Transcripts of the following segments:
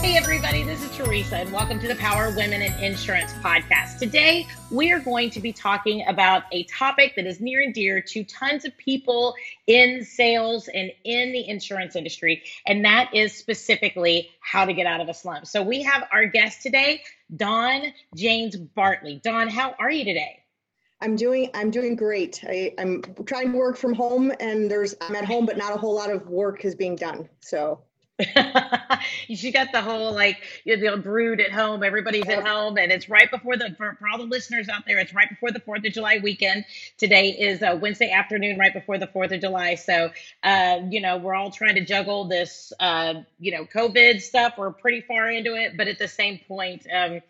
Hey, everybody, this is Teresa, and welcome to the Power Women in Insurance podcast. Today, we are going to be talking about a topic that is near and dear to tons of people in sales and in the insurance industry, and that is specifically how to get out of a slump. So, we have our guest today, Dawn James Bartley. Dawn, how are you today? I'm doing I'm doing great. I, I'm trying to work from home and there's I'm at home, but not a whole lot of work is being done. So you got the whole like you know, the brood at home. Everybody's at home, and it's right before the for, for, all the listeners out there. It's right before the Fourth of July weekend. Today is a Wednesday afternoon, right before the Fourth of July. So, uh, you know, we're all trying to juggle this, uh, you know, COVID stuff. We're pretty far into it, but at the same point. Um,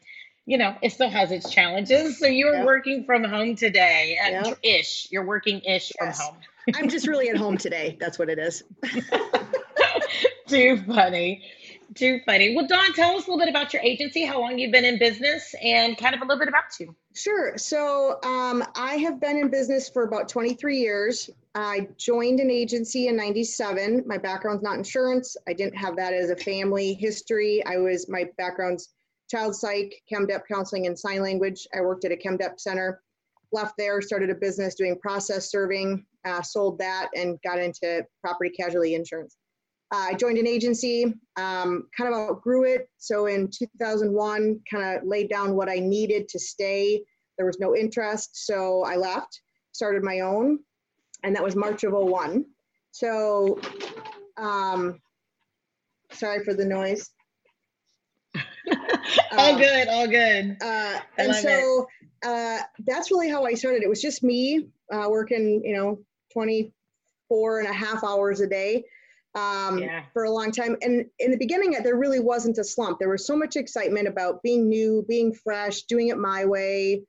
you know, it still has its challenges. So you're yep. working from home today, uh, yep. ish. You're working ish yes. from home. I'm just really at home today. That's what it is. Too funny. Too funny. Well, Dawn, tell us a little bit about your agency, how long you've been in business, and kind of a little bit about you. Sure. So, um, I have been in business for about 23 years. I joined an agency in 97. My background's not insurance. I didn't have that as a family history. I was, my background's child psych, ChemDep counseling, and sign language. I worked at a ChemDep center, left there, started a business doing process serving, uh, sold that, and got into property casualty insurance. I joined an agency, um, kind of outgrew it. So in 2001, kind of laid down what I needed to stay. There was no interest, so I left, started my own, and that was March of 01. So, um, sorry for the noise. all good, all good. Uh, and so uh, that's really how I started. It was just me uh, working, you know, 24 and a half hours a day um, yeah. for a long time. And in the beginning, there really wasn't a slump. There was so much excitement about being new, being fresh, doing it my way.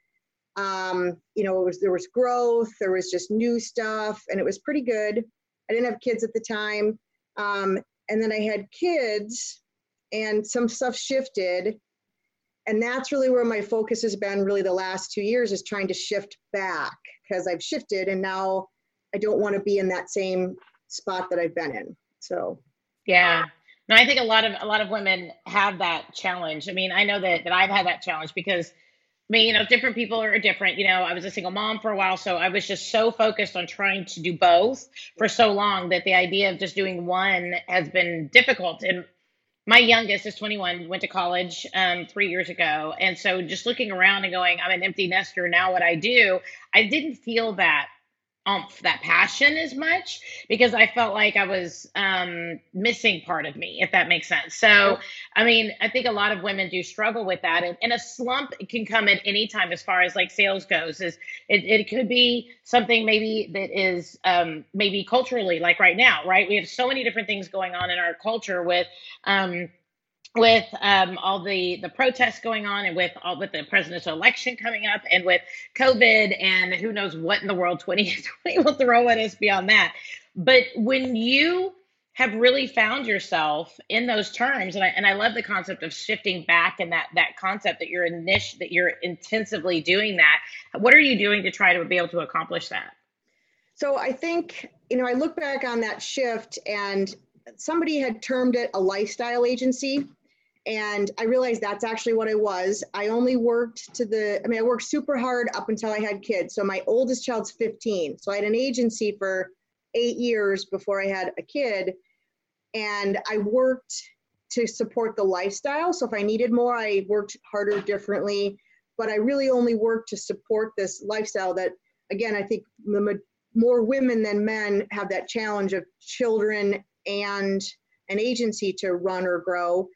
Um, you know, was, there was growth, there was just new stuff, and it was pretty good. I didn't have kids at the time. Um, and then I had kids, and some stuff shifted. And that's really where my focus has been really the last two years is trying to shift back because I've shifted and now I don't want to be in that same spot that I've been in. So, yeah. No, I think a lot of a lot of women have that challenge. I mean, I know that that I've had that challenge because I mean, you know, different people are different. You know, I was a single mom for a while, so I was just so focused on trying to do both for so long that the idea of just doing one has been difficult. And my youngest is 21, went to college um, three years ago, and so just looking around and going, I'm an empty nester now. What I do, I didn't feel that umph, that passion as much because I felt like I was um, missing part of me, if that makes sense. So, I mean, I think a lot of women do struggle with that, and, and a slump can come at any time as far as like sales goes. Is it, it could be something maybe that is um, maybe culturally like right now, right? We have so many different things going on in our culture with. Um, with um, all the the protests going on and with all with the presidential election coming up and with covid and who knows what in the world 2020 will throw at us beyond that. But when you have really found yourself in those terms and I, and I love the concept of shifting back and that that concept that you're in niche that you're intensively doing that what are you doing to try to be able to accomplish that? So i think you know i look back on that shift and somebody had termed it a lifestyle agency and I realized that's actually what I was. I only worked to the, I mean, I worked super hard up until I had kids. So my oldest child's 15. So I had an agency for eight years before I had a kid. And I worked to support the lifestyle. So if I needed more, I worked harder differently. But I really only worked to support this lifestyle that, again, I think the more women than men have that challenge of children and an agency to run or grow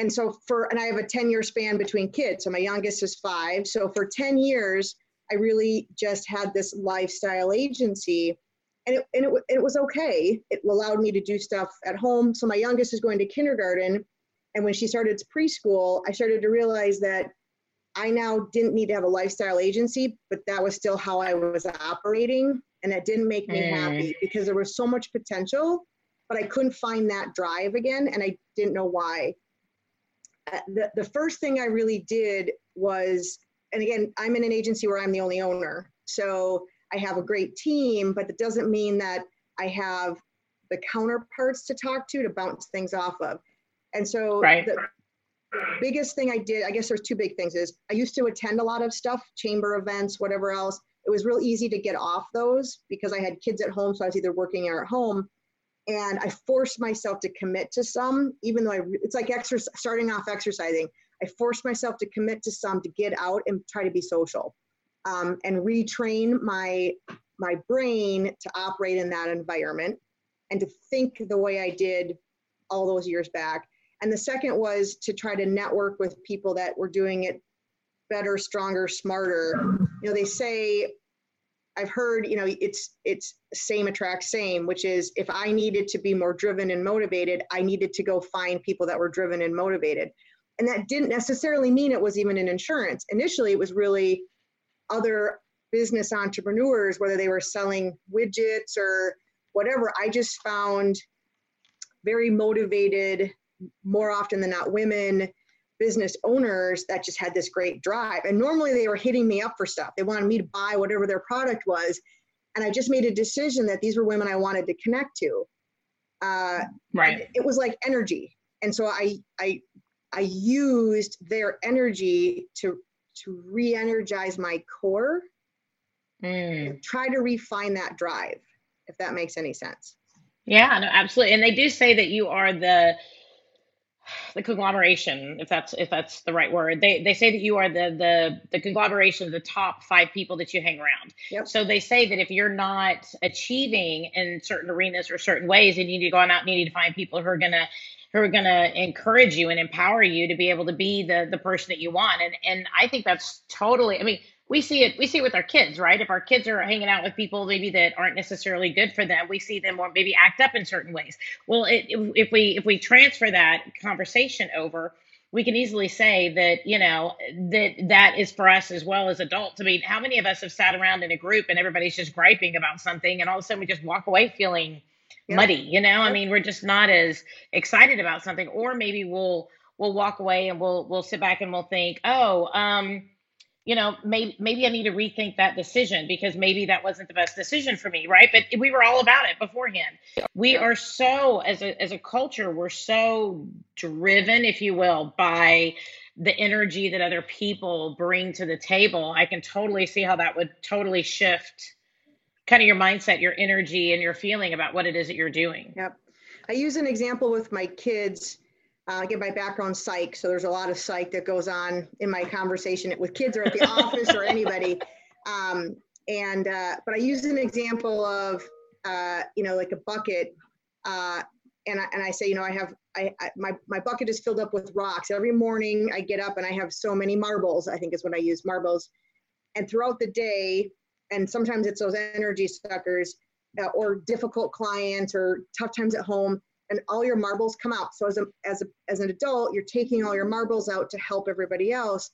and so for and i have a 10 year span between kids so my youngest is five so for 10 years i really just had this lifestyle agency and it, and it, it was okay it allowed me to do stuff at home so my youngest is going to kindergarten and when she started preschool i started to realize that I now didn't need to have a lifestyle agency, but that was still how I was operating. And that didn't make me mm. happy because there was so much potential, but I couldn't find that drive again. And I didn't know why. Uh, the, the first thing I really did was, and again, I'm in an agency where I'm the only owner. So I have a great team, but that doesn't mean that I have the counterparts to talk to to bounce things off of. And so right. the, biggest thing I did, I guess there's two big things is I used to attend a lot of stuff, chamber events, whatever else. It was real easy to get off those because I had kids at home. So I was either working or at home. And I forced myself to commit to some, even though I, it's like starting off exercising. I forced myself to commit to some to get out and try to be social um, and retrain my, my brain to operate in that environment and to think the way I did all those years back and the second was to try to network with people that were doing it better, stronger, smarter. You know, they say, I've heard, you know, it's it's same attracts same, which is if I needed to be more driven and motivated, I needed to go find people that were driven and motivated. And that didn't necessarily mean it was even in insurance. Initially, it was really other business entrepreneurs, whether they were selling widgets or whatever. I just found very motivated more often than not women business owners that just had this great drive. And normally they were hitting me up for stuff. They wanted me to buy whatever their product was. And I just made a decision that these were women I wanted to connect to. Uh, right. It was like energy. And so I, I, I used their energy to, to re-energize my core, mm. try to refine that drive, if that makes any sense. Yeah, no, absolutely. And they do say that you are the, the conglomeration, if that's if that's the right word. They they say that you are the the the conglomeration of the top five people that you hang around. Yep. So they say that if you're not achieving in certain arenas or certain ways, and you need to go on out and you need to find people who are gonna who are gonna encourage you and empower you to be able to be the the person that you want. And and I think that's totally. I mean, we see it we see it with our kids right? If our kids are hanging out with people maybe that aren't necessarily good for them we see them or maybe act up in certain ways. Well it, if, if we if we transfer that conversation over we can easily say that you know that that is for us as well as adults. I mean how many of us have sat around in a group and everybody's just griping about something and all of a sudden we just walk away feeling yeah. muddy you know? Yeah. i mean we're just not as excited about something. Or maybe we'll we'll walk away and we'll we'll sit back and we'll think oh um you know, maybe maybe I need to rethink that decision because maybe that wasn't the best decision for me, right? But we were all about it beforehand. We are so as a as a culture, we're so driven, if you will, by the energy that other people bring to the table. I can totally see how that would totally shift kind of your mindset, your energy, and your feeling about what it is that you're doing. Yep. I use an example with my kids uh, get my background psych, so there's a lot of psych that goes on in my conversation with kids or at the office or anybody. Um, and uh, but I use an example of uh, you know like a bucket, uh, and I, and I say you know I have I, I, my my bucket is filled up with rocks. Every morning I get up and I have so many marbles. I think is what I use marbles, and throughout the day, and sometimes it's those energy suckers uh, or difficult clients or tough times at home and all your marbles come out. So as a, as a, as an adult, you're taking all your marbles out to help everybody else.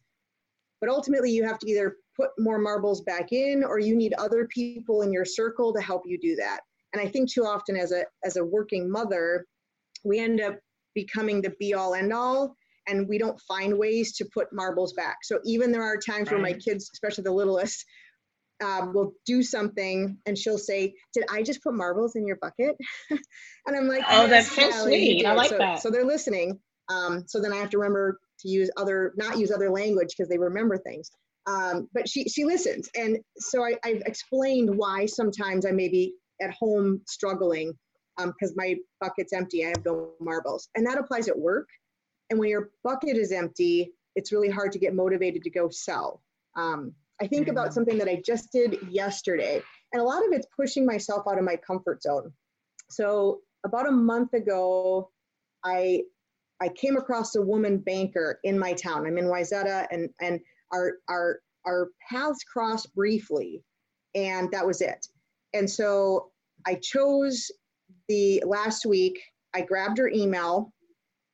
But ultimately you have to either put more marbles back in or you need other people in your circle to help you do that. And I think too often as a as a working mother, we end up becoming the be all end all and we don't find ways to put marbles back. So even there are times right. where my kids, especially the littlest, um, will do something and she'll say, Did I just put marbles in your bucket? and I'm like, Oh, that's so sweet. I like so, that. So they're listening. Um, so then I have to remember to use other, not use other language because they remember things. Um, but she, she listens. And so I, I've explained why sometimes I may be at home struggling because um, my bucket's empty. I have no marbles. And that applies at work. And when your bucket is empty, it's really hard to get motivated to go sell. Um, I think about mm-hmm. something that I just did yesterday, and a lot of it's pushing myself out of my comfort zone. So about a month ago, I I came across a woman banker in my town. I'm in Wayzata, and and our our our paths crossed briefly, and that was it. And so I chose the last week. I grabbed her email,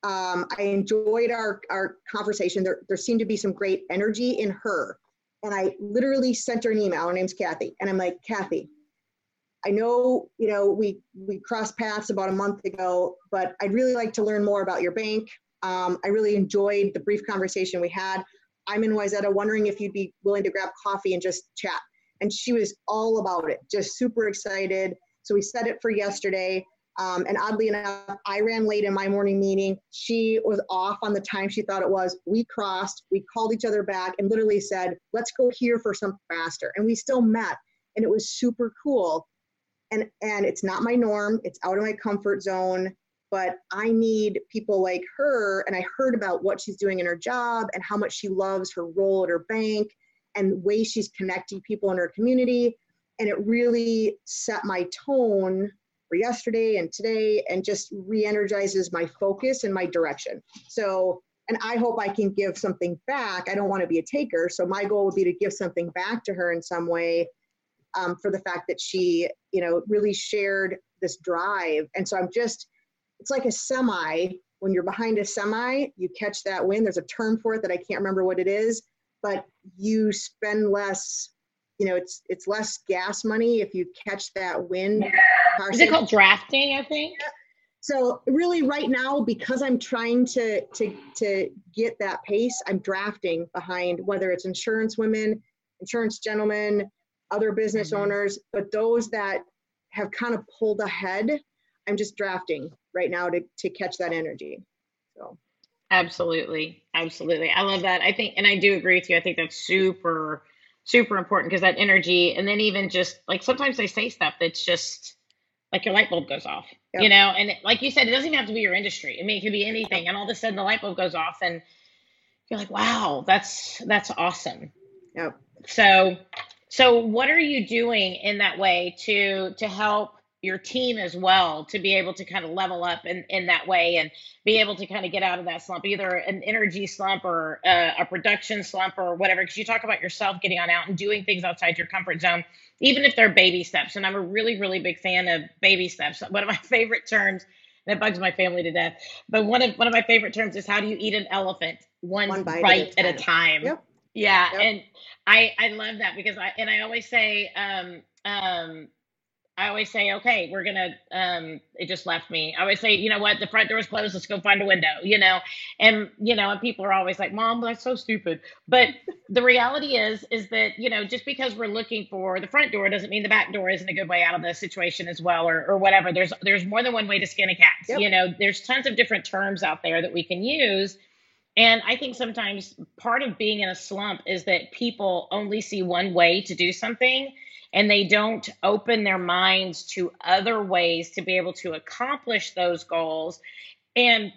Um, I enjoyed our, our conversation. There, there seemed to be some great energy in her. And I literally sent her an email. Her name's Kathy. And I'm like, Kathy, I know, you know, we, we crossed paths about a month ago, but I'd really like to learn more about your bank. Um, I really enjoyed the brief conversation we had. I'm in Wayzata wondering if you'd be willing to grab coffee and just chat. And she was all about it, just super excited. So we set it for yesterday. Um, and oddly enough, I ran late in my morning meeting. She was off on the time she thought it was. We crossed, we called each other back and literally said, let's go here for some faster. And we still met. And it was super cool. And, and it's not my norm, it's out of my comfort zone but I need people like her. And I heard about what she's doing in her job and how much she loves her role at her bank and the way she's connecting people in her community. And it really set my tone for yesterday and today and just re energizes my focus and my direction. So, and I hope I can give something back. I don't want to be a taker. So, my goal would be to give something back to her in some way um, for the fact that she, you know, really shared this drive. And so I'm just, it's like a semi. When you're behind a semi, you catch that wind. There's a term for it that I can't remember what it is, but you spend less. You know, it's it's less gas money if you catch that wind. Is it called drafting? I think. So really, right now, because I'm trying to to to get that pace, I'm drafting behind whether it's insurance women, insurance gentlemen, other business mm-hmm. owners, but those that have kind of pulled ahead, I'm just drafting right now to to catch that energy. So absolutely, absolutely, I love that. I think, and I do agree with you. I think that's super super important because that energy, and then even just like sometimes they say stuff that's just like your light bulb goes off, yep. you know, and it, like you said, it doesn't even have to be your industry. I mean, it could be anything, and all of a sudden the light bulb goes off, and you're like, wow, that's that's awesome. Yep. So, so what are you doing in that way to to help your team as well to be able to kind of level up in, in that way and be able to kind of get out of that slump, either an energy slump or uh, a production slump or whatever. Because you talk about yourself getting on out and doing things outside your comfort zone, even if they're baby steps. And I'm a really, really big fan of baby steps. One of my favorite terms, and it bugs my family to death, but one of one of my favorite terms is how do you eat an elephant one, one bite, bite, at a time. At a time. Yep. Yeah, yep. and I I love that because I and I always say um um I always say, okay, we're gonna. Um, it just left me. I always say, you know what, the front door is closed. Let's go find a window. You know, and you know, and people are always like, Mom, that's so stupid. But the reality is, is that you know, just because we're looking for the front door doesn't mean the back door isn't a good way out of the situation as well, or or whatever. There's there's more than one way to skin a cat. Yep. You know, there's tons of different terms out there that we can use. And I think sometimes part of being in a slump is that people only see one way to do something and they don't open their minds to other ways to be able to accomplish those goals. And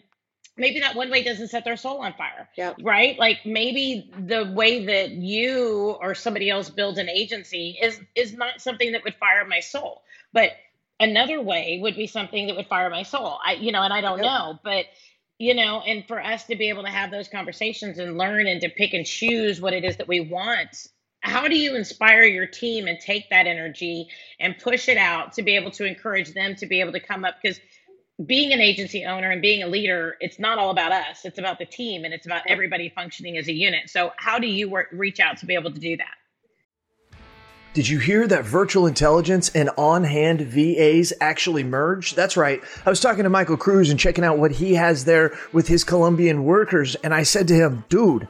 maybe that one way doesn't set their soul on fire. Yep. Right? Like maybe the way that you or somebody else builds an agency is is not something that would fire my soul. But another way would be something that would fire my soul. I you know, and I don't yep. know, but you know, and for us to be able to have those conversations and learn and to pick and choose what it is that we want how do you inspire your team and take that energy and push it out to be able to encourage them to be able to come up because being an agency owner and being a leader it's not all about us it's about the team and it's about everybody functioning as a unit so how do you work reach out to be able to do that did you hear that virtual intelligence and on hand VAs actually merge? That's right. I was talking to Michael Cruz and checking out what he has there with his Colombian workers. And I said to him, dude,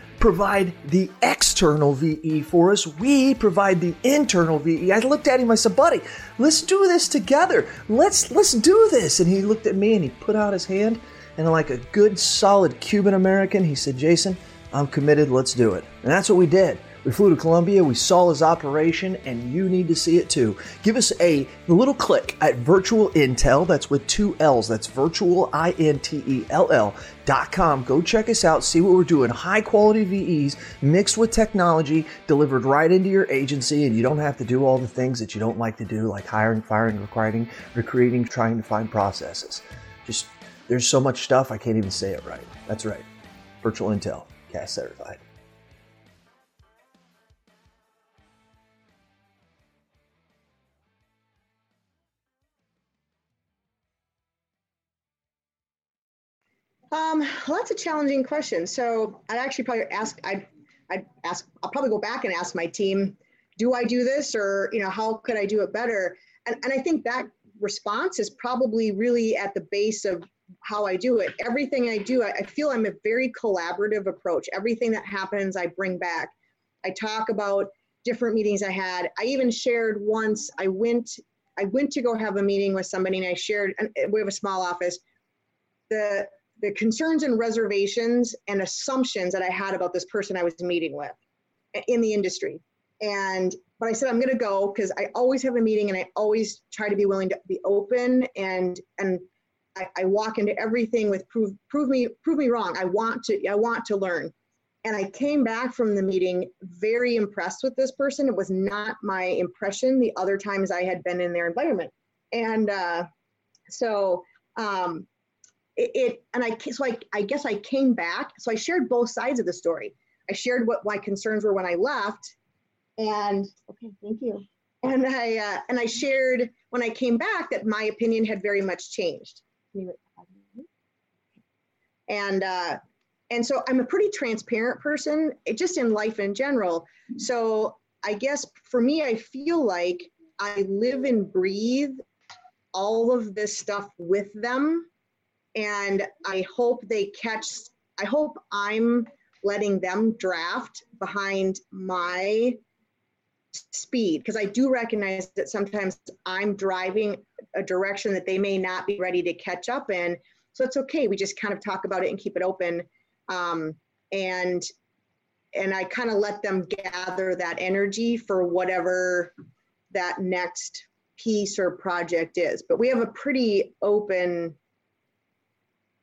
provide the external VE for us. We provide the internal VE. I looked at him, I said, buddy, let's do this together. Let's let's do this. And he looked at me and he put out his hand and like a good solid Cuban American, he said, Jason, I'm committed, let's do it. And that's what we did. We flew to Colombia, we saw his operation, and you need to see it too. Give us a little click at Virtual Intell. that's with two L's, that's virtual, I N T E L L. Dot com. Go check us out, see what we're doing. High quality VEs mixed with technology delivered right into your agency, and you don't have to do all the things that you don't like to do, like hiring, firing, recruiting, recruiting, trying to find processes. Just there's so much stuff I can't even say it right. That's right. Virtual Intell, CAS certified. Um, well, that's a challenging question. So I'd actually probably ask, I'd, I'd ask, I'll probably go back and ask my team, do I do this or, you know, how could I do it better? And, and I think that response is probably really at the base of how I do it. Everything I do, I, I feel I'm a very collaborative approach. Everything that happens, I bring back. I talk about different meetings I had. I even shared once, I went, I went to go have a meeting with somebody and I shared, and we have a small office. The the concerns and reservations and assumptions that I had about this person I was meeting with in the industry. And but I said I'm going to go because I always have a meeting and I always try to be willing to be open and and I, I walk into everything with prove prove me prove me wrong. I want to I want to learn. And I came back from the meeting very impressed with this person. It was not my impression the other times I had been in their environment. And uh, so um, it, it and I so I, I guess I came back. So I shared both sides of the story. I shared what my concerns were when I left, and okay, thank you. And I uh, and I shared when I came back that my opinion had very much changed. And uh, and so I'm a pretty transparent person, just in life in general. So I guess for me, I feel like I live and breathe all of this stuff with them and I hope they catch, I hope I'm letting them draft behind my speed because I do recognize that sometimes I'm driving a direction that they may not be ready to catch up in. So it's okay. We just kind of talk about it and keep it open. Um, and and I kind of let them gather that energy for whatever that next piece or project is. But we have a pretty open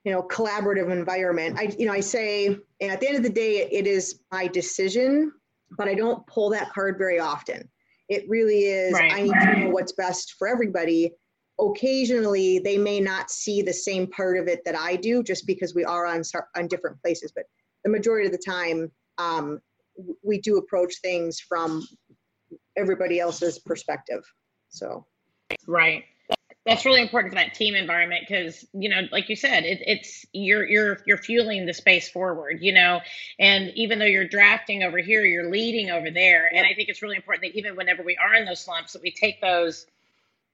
you know collaborative environment. I you know i say at the end of the day it is my decision but i don't pull that card very often. It really is right. i need to know what's best for everybody. Occasionally they may not see the same part of it that i do just because we are on on different places but the majority of the time um, we do approach things from everybody else's perspective so. Right that's really important for that team environment because you know like you said it, it's you're you're you're fueling the space forward you know? And even though you're drafting over here you're leading over there. And i think it's really important that even whenever we are in those slumps that we take those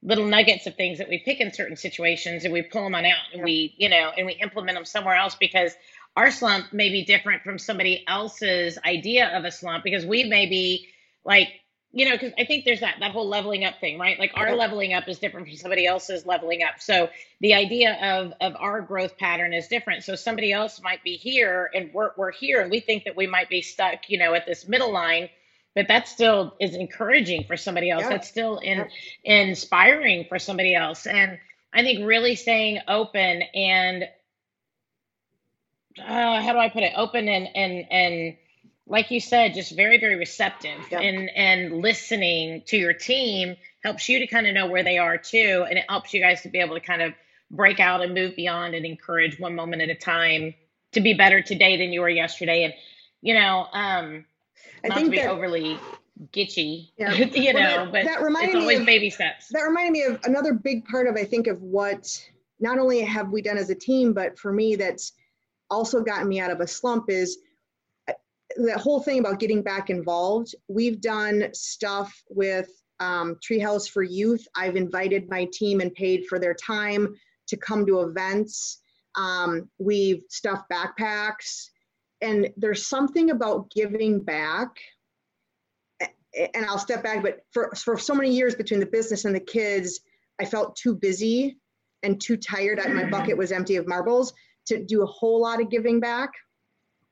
little nuggets of things that we pick in certain situations and we pull them on out and we you know and we implement them somewhere else because our slump may be different from somebody else's idea of a slump because we may be like you know, because I think there's that that whole leveling up thing, right? Like our leveling up is different from somebody else's leveling up. So the idea of of our growth pattern is different. So somebody else might be here and we're we're here and we think that we might be stuck, you know, at this middle line, but that still is encouraging for somebody else. Yeah. That's still in yeah. inspiring for somebody else. And I think really staying open and uh, how do I put it? Open and and and like you said, just very, very receptive yep. and and listening to your team helps you to kind of know where they are too, and it helps you guys to be able to kind of break out and move beyond and encourage one moment at a time to be better today than you were yesterday. And you know, um, I not to be that, overly gitchy, yeah. you well, know, that, but that reminded it's always of, baby steps. That reminded me of another big part of I think of what not only have we done as a team, but for me that's also gotten me out of a slump is that whole thing about getting back involved, we've done stuff with um, Treehouse for Youth. I've invited my team and paid for their time to come to events. Um, we've stuffed backpacks. And there's something about giving back. And I'll step back, but for, for so many years between the business and the kids, I felt too busy and too tired. My bucket was empty of marbles to do a whole lot of giving back.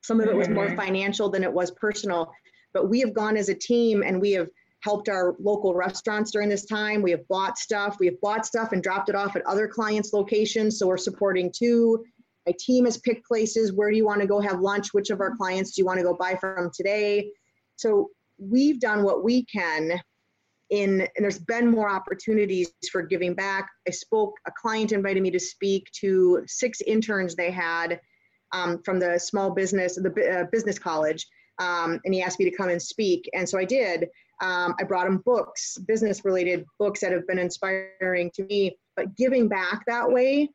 Some of it was more mm-hmm. financial than it was personal. but we have gone as a team and we have helped our local restaurants during this time. We have bought stuff. We have bought stuff and dropped it off at other clients' locations. So we're supporting too. My team has picked places. Where do you want to go have lunch? Which of our clients do you want to go buy from today? So we've done what we can in, and there's been more opportunities for giving back. I spoke, a client invited me to speak to six interns they had um, from the small business, the uh, business college. Um, and he asked me to come and speak. And so I did. Um, I brought him books, business related books that have been inspiring to me. But giving back that way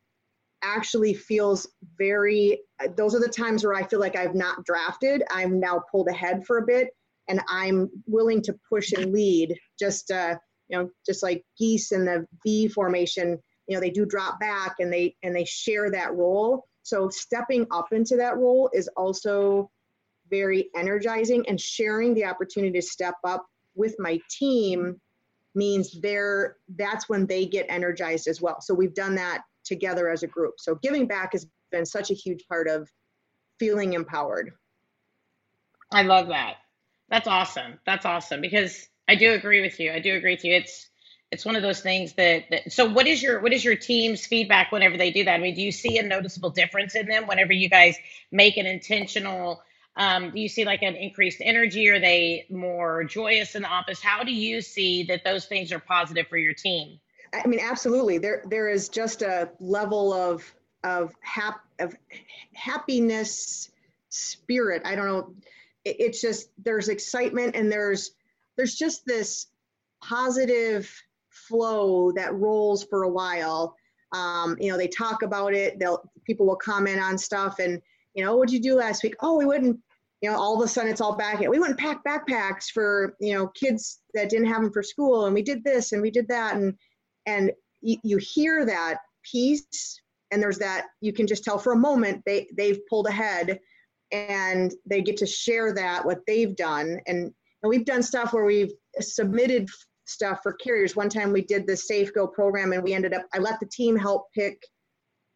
actually feels very, those are the times where I feel like I've not drafted. I'm now pulled ahead for a bit and I'm willing to push and lead just, uh, you know, just like geese in the V formation, you know, they do drop back and they, and they share that role. So stepping up into that role is also very energizing and sharing the opportunity to step up with my team means they're that's when they get energized as well. So we've done that together as a group. So giving back has been such a huge part of feeling empowered. I love that. That's awesome. That's awesome because i do agree with you. I do agree with you. It's it's one of those things that, that so what is your what is your team's feedback whenever they do that i mean do you see a noticeable difference in them whenever you guys make an intentional um, do you see like an increased energy? Are they more joyous in the office? How do you see that those things are positive for your team? I mean, absolutely. There, there is just a level of of hap of happiness, spirit. I don't know. It, it's just there's excitement and there's there's just this positive flow that rolls for a while. Um, you know, they talk about it. They'll people will comment on stuff and you know, what'd you do last week? Oh, we wouldn't you know, all of a sudden it's all back. We and packed backpacks for, you know, kids that didn't have them for school and we did this and we did that. And, and you, you hear that piece and there's that, you can just tell for a moment they, they've pulled ahead and they get to share that, what they've done. And, and we've done stuff where we've submitted stuff for carriers. One time we did the Safeco program and we ended up, I let the team help pick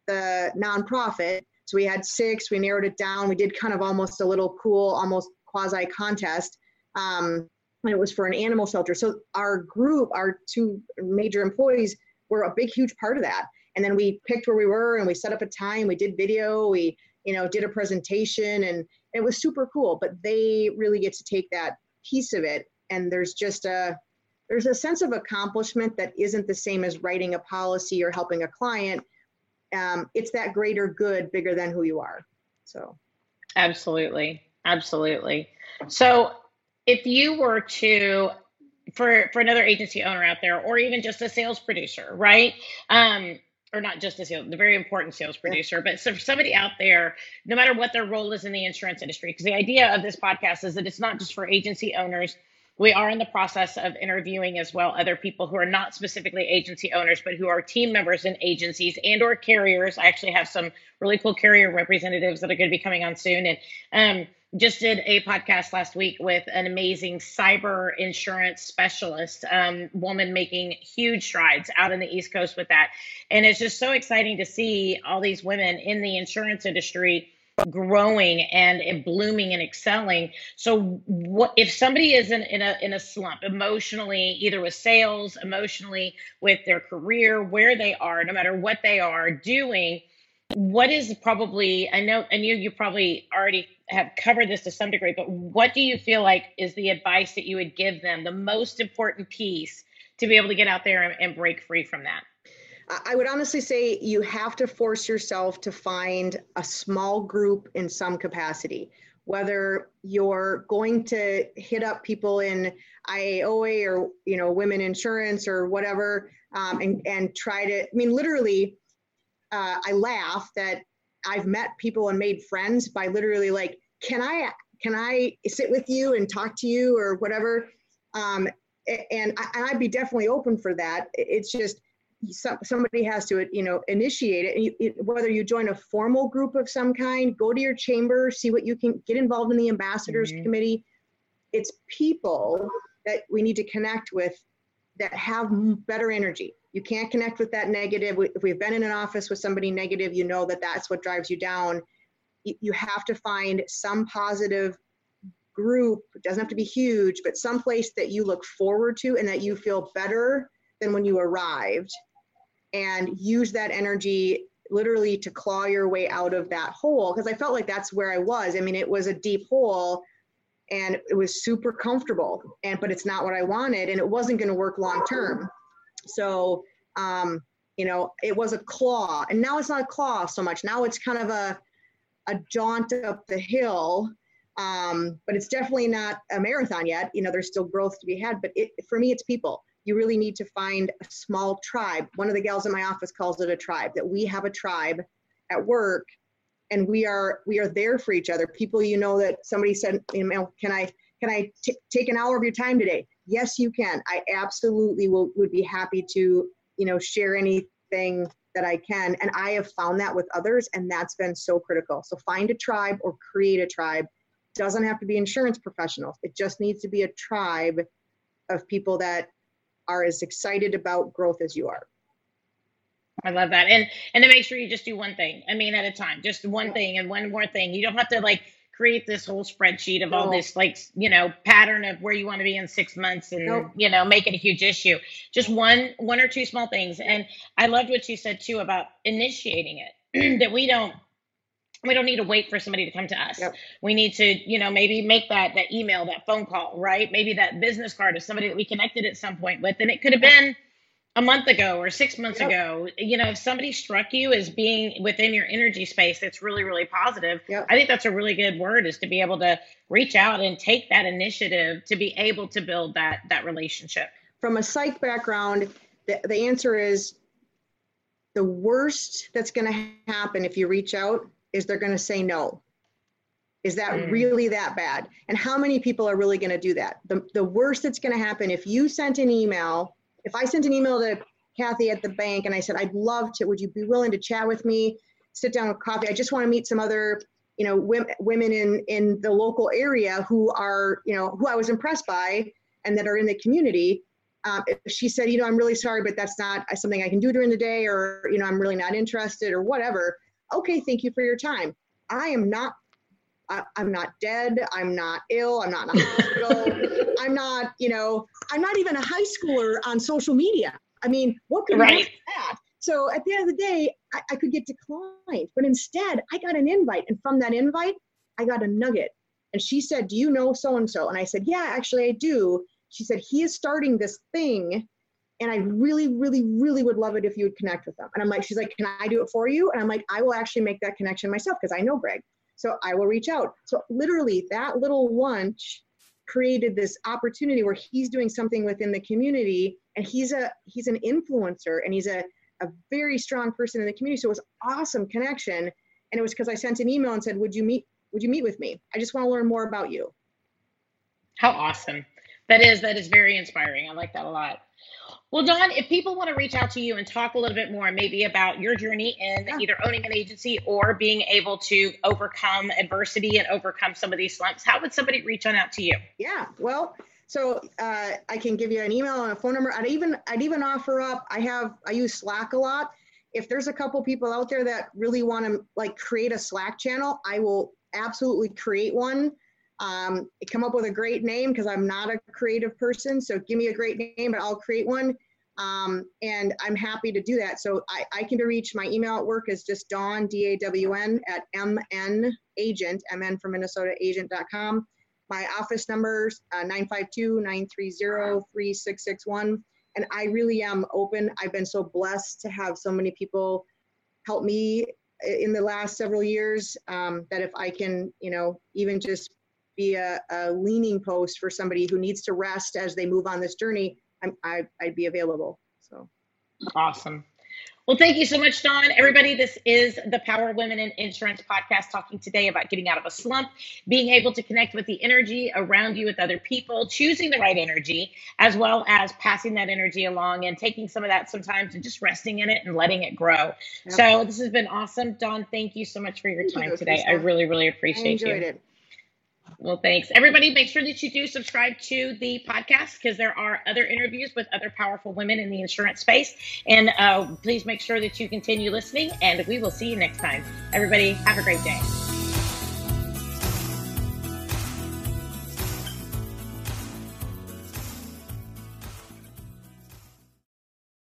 the nonprofit so we had six, we narrowed it down. We did kind of almost a little cool, almost quasi contest. Um, and it was for an animal shelter. So our group, our two major employees, were a big, huge part of that. And then we picked where we were and we set up a time, we did video, we, you know, did a presentation and it was super cool. But they really get to take that piece of it. And there's just a there's a sense of accomplishment that isn't the same as writing a policy or helping a client um, it's that greater good bigger than who you are. So, absolutely, absolutely. So, if you were to for for another agency owner out there, or even just a sales producer, right? Um, or not just a sales, the very important sales producer, but so for somebody out there, no matter what their role is in the insurance industry, because the idea of this podcast is that it's not just for agency owners we are in the process of interviewing as well other people who are not specifically agency owners, but who are team members in agencies and or carriers. I actually have some really cool carrier representatives that are going to be coming on soon. And um, just did a podcast last week with an amazing cyber insurance specialist um, woman making huge strides out in the east coast with that and it's just so exciting to see all these women in the insurance industry growing and blooming and excelling. So what if somebody is in, in a in a slump emotionally, either with sales, emotionally with their career, where they are, no matter what they are doing, what is probably I know I knew you probably already have covered this to some degree, but what do you feel like is the advice that you would give them, the most important piece to be able to get out there and, and break free from that? I would honestly say you have to force yourself to find a small group in some capacity, whether you're going to hit up people in IAOA or you know women insurance or whatever, um, and and try to. I mean, literally, uh, I laugh that I've met people and made friends by literally like, can I can I sit with you and talk to you or whatever, um, and, I, and I'd be definitely open for that. It's just somebody has to you know initiate it. You, it, whether you join a formal group of some kind go to your chamber see what you can get involved in the ambassadors mm-hmm. committee. It's people that we need to connect with that have better energy. You can't connect with that negative. If we've been in an office with somebody negative you know that that's what drives you down. You have to find some positive group it doesn't have to be huge but some place that you look forward to and that you feel better than when you arrived and use that energy literally to claw your way out of that hole because i felt like that's where i was. I mean it was a deep hole and it was super comfortable and but it's not what i wanted and it wasn't going to work long term. So um you know it was a claw and now it's not a claw so much. Now it's kind of a a jaunt up the hill um but it's definitely not a marathon yet. You know there's still growth to be had but it for me it's people you really need to find a small tribe. One of the gals in my office calls it a tribe that we have a tribe at work and we are we are there for each other. People you know that somebody said you know can i can I t- take an hour of your time today? Yes you can. I absolutely will would be happy to you know share anything that i can and i have found that with others and that's been so critical. So find a tribe or create a tribe. Doesn't have to be insurance professionals. It just needs to be a tribe of people that are as excited about growth as you are I love that. And and to make sure you just do one thing. I mean, at a time, just one thing and one more thing. You don't have to like create this whole spreadsheet of all this like you know pattern of where you want to be in six months and nope. you know make it a huge issue just one one or two small things and i loved what you said too about initiating it that we don't we don't need to wait for somebody to come to us yep. we need to you know maybe make that that email that phone call right maybe that business card of somebody that we connected at some point with and it could have been a month ago or six months yep. ago you know if somebody struck you as being within your energy space that's really really positive yep. i think that's a really good word is to be able to reach out and take that initiative to be able to build that that relationship from a psych background the, the answer is the worst that's going to happen if you reach out is they're going to say no is that mm. really that bad and how many people are really going to do that the, the worst that's going to happen if you sent an email if I sent an email to Kathy at the bank and I said, I'd love to, would you be willing to chat with me, sit down with coffee? I just want to meet some other, you know, women in, in the local area who are, you know, who I was impressed by and that are in the community. Um, she said, you know, I'm really sorry, but that's not something I can do during the day, or, you know, I'm really not interested or whatever. Okay, thank you for your time. I am not I, am not dead. I'm not ill. I'm not in a hospital. I'm not, you know, I'm not even a high schooler on social media. I mean, what could right. that? So at the end of the day, I, I could get declined, but instead I got an invite. And from that invite, I got a nugget. And she said, Do you know so and so? And I said, Yeah, actually, I do. She said, He is starting this thing. And I really, really, really would love it if you would connect with them. And I'm like, She's like, Can I do it for you? And I'm like, I will actually make that connection myself because I know Greg. So I will reach out. So literally, that little lunch created this opportunity where he's doing something within the community and he's a he's an influencer and he's a, a very strong person in the community so it was awesome connection and it was because i sent an email and said would you meet would you meet with me i just want to learn more about you how awesome that is that is very inspiring i like that a lot well, Dawn, if people want to reach out to you and talk a little bit more, maybe about your journey in yeah. either owning an agency or being able to overcome adversity and overcome some of these slumps, how would somebody reach on out to you? Yeah, well, so uh, I can give you an email and a phone number. I'd even I'd even offer up. I have I use Slack a lot. If there's a couple people out there that really want to like create a Slack channel, I will absolutely create one um, come up with a great name because I'm not a creative person. So give me a great name, but I'll create one. Um, and I'm happy to do that. So I, I can reach my email at work is just Dawn, D A W N, at MN agent, MN from Minnesota agent.com. My office numbers uh, 952 930 3661. And I really am open. I've been so blessed to have so many people help me in the last several years um, that if I can, you know, even just be a, a, leaning post for somebody who needs to rest as they move on this journey, I'm, I, I'd be available. So awesome. Well, thank you so much, Dawn. Everybody, this is the Power of Women in Insurance podcast talking today about getting out of a slump, being able to connect with the energy around you with other people, choosing the right energy, as well as passing that energy along and taking some of that sometimes and just resting in it and letting it grow. Yep. So, this has been awesome. Dawn, thank you so much for your time today. I really, really appreciate I enjoyed you. It. Well, thanks. Everybody, make sure that you do subscribe to the podcast because there are other interviews with other powerful women in the insurance space. And uh, please make sure that you continue listening, and we will see you next time. Everybody, have a great day.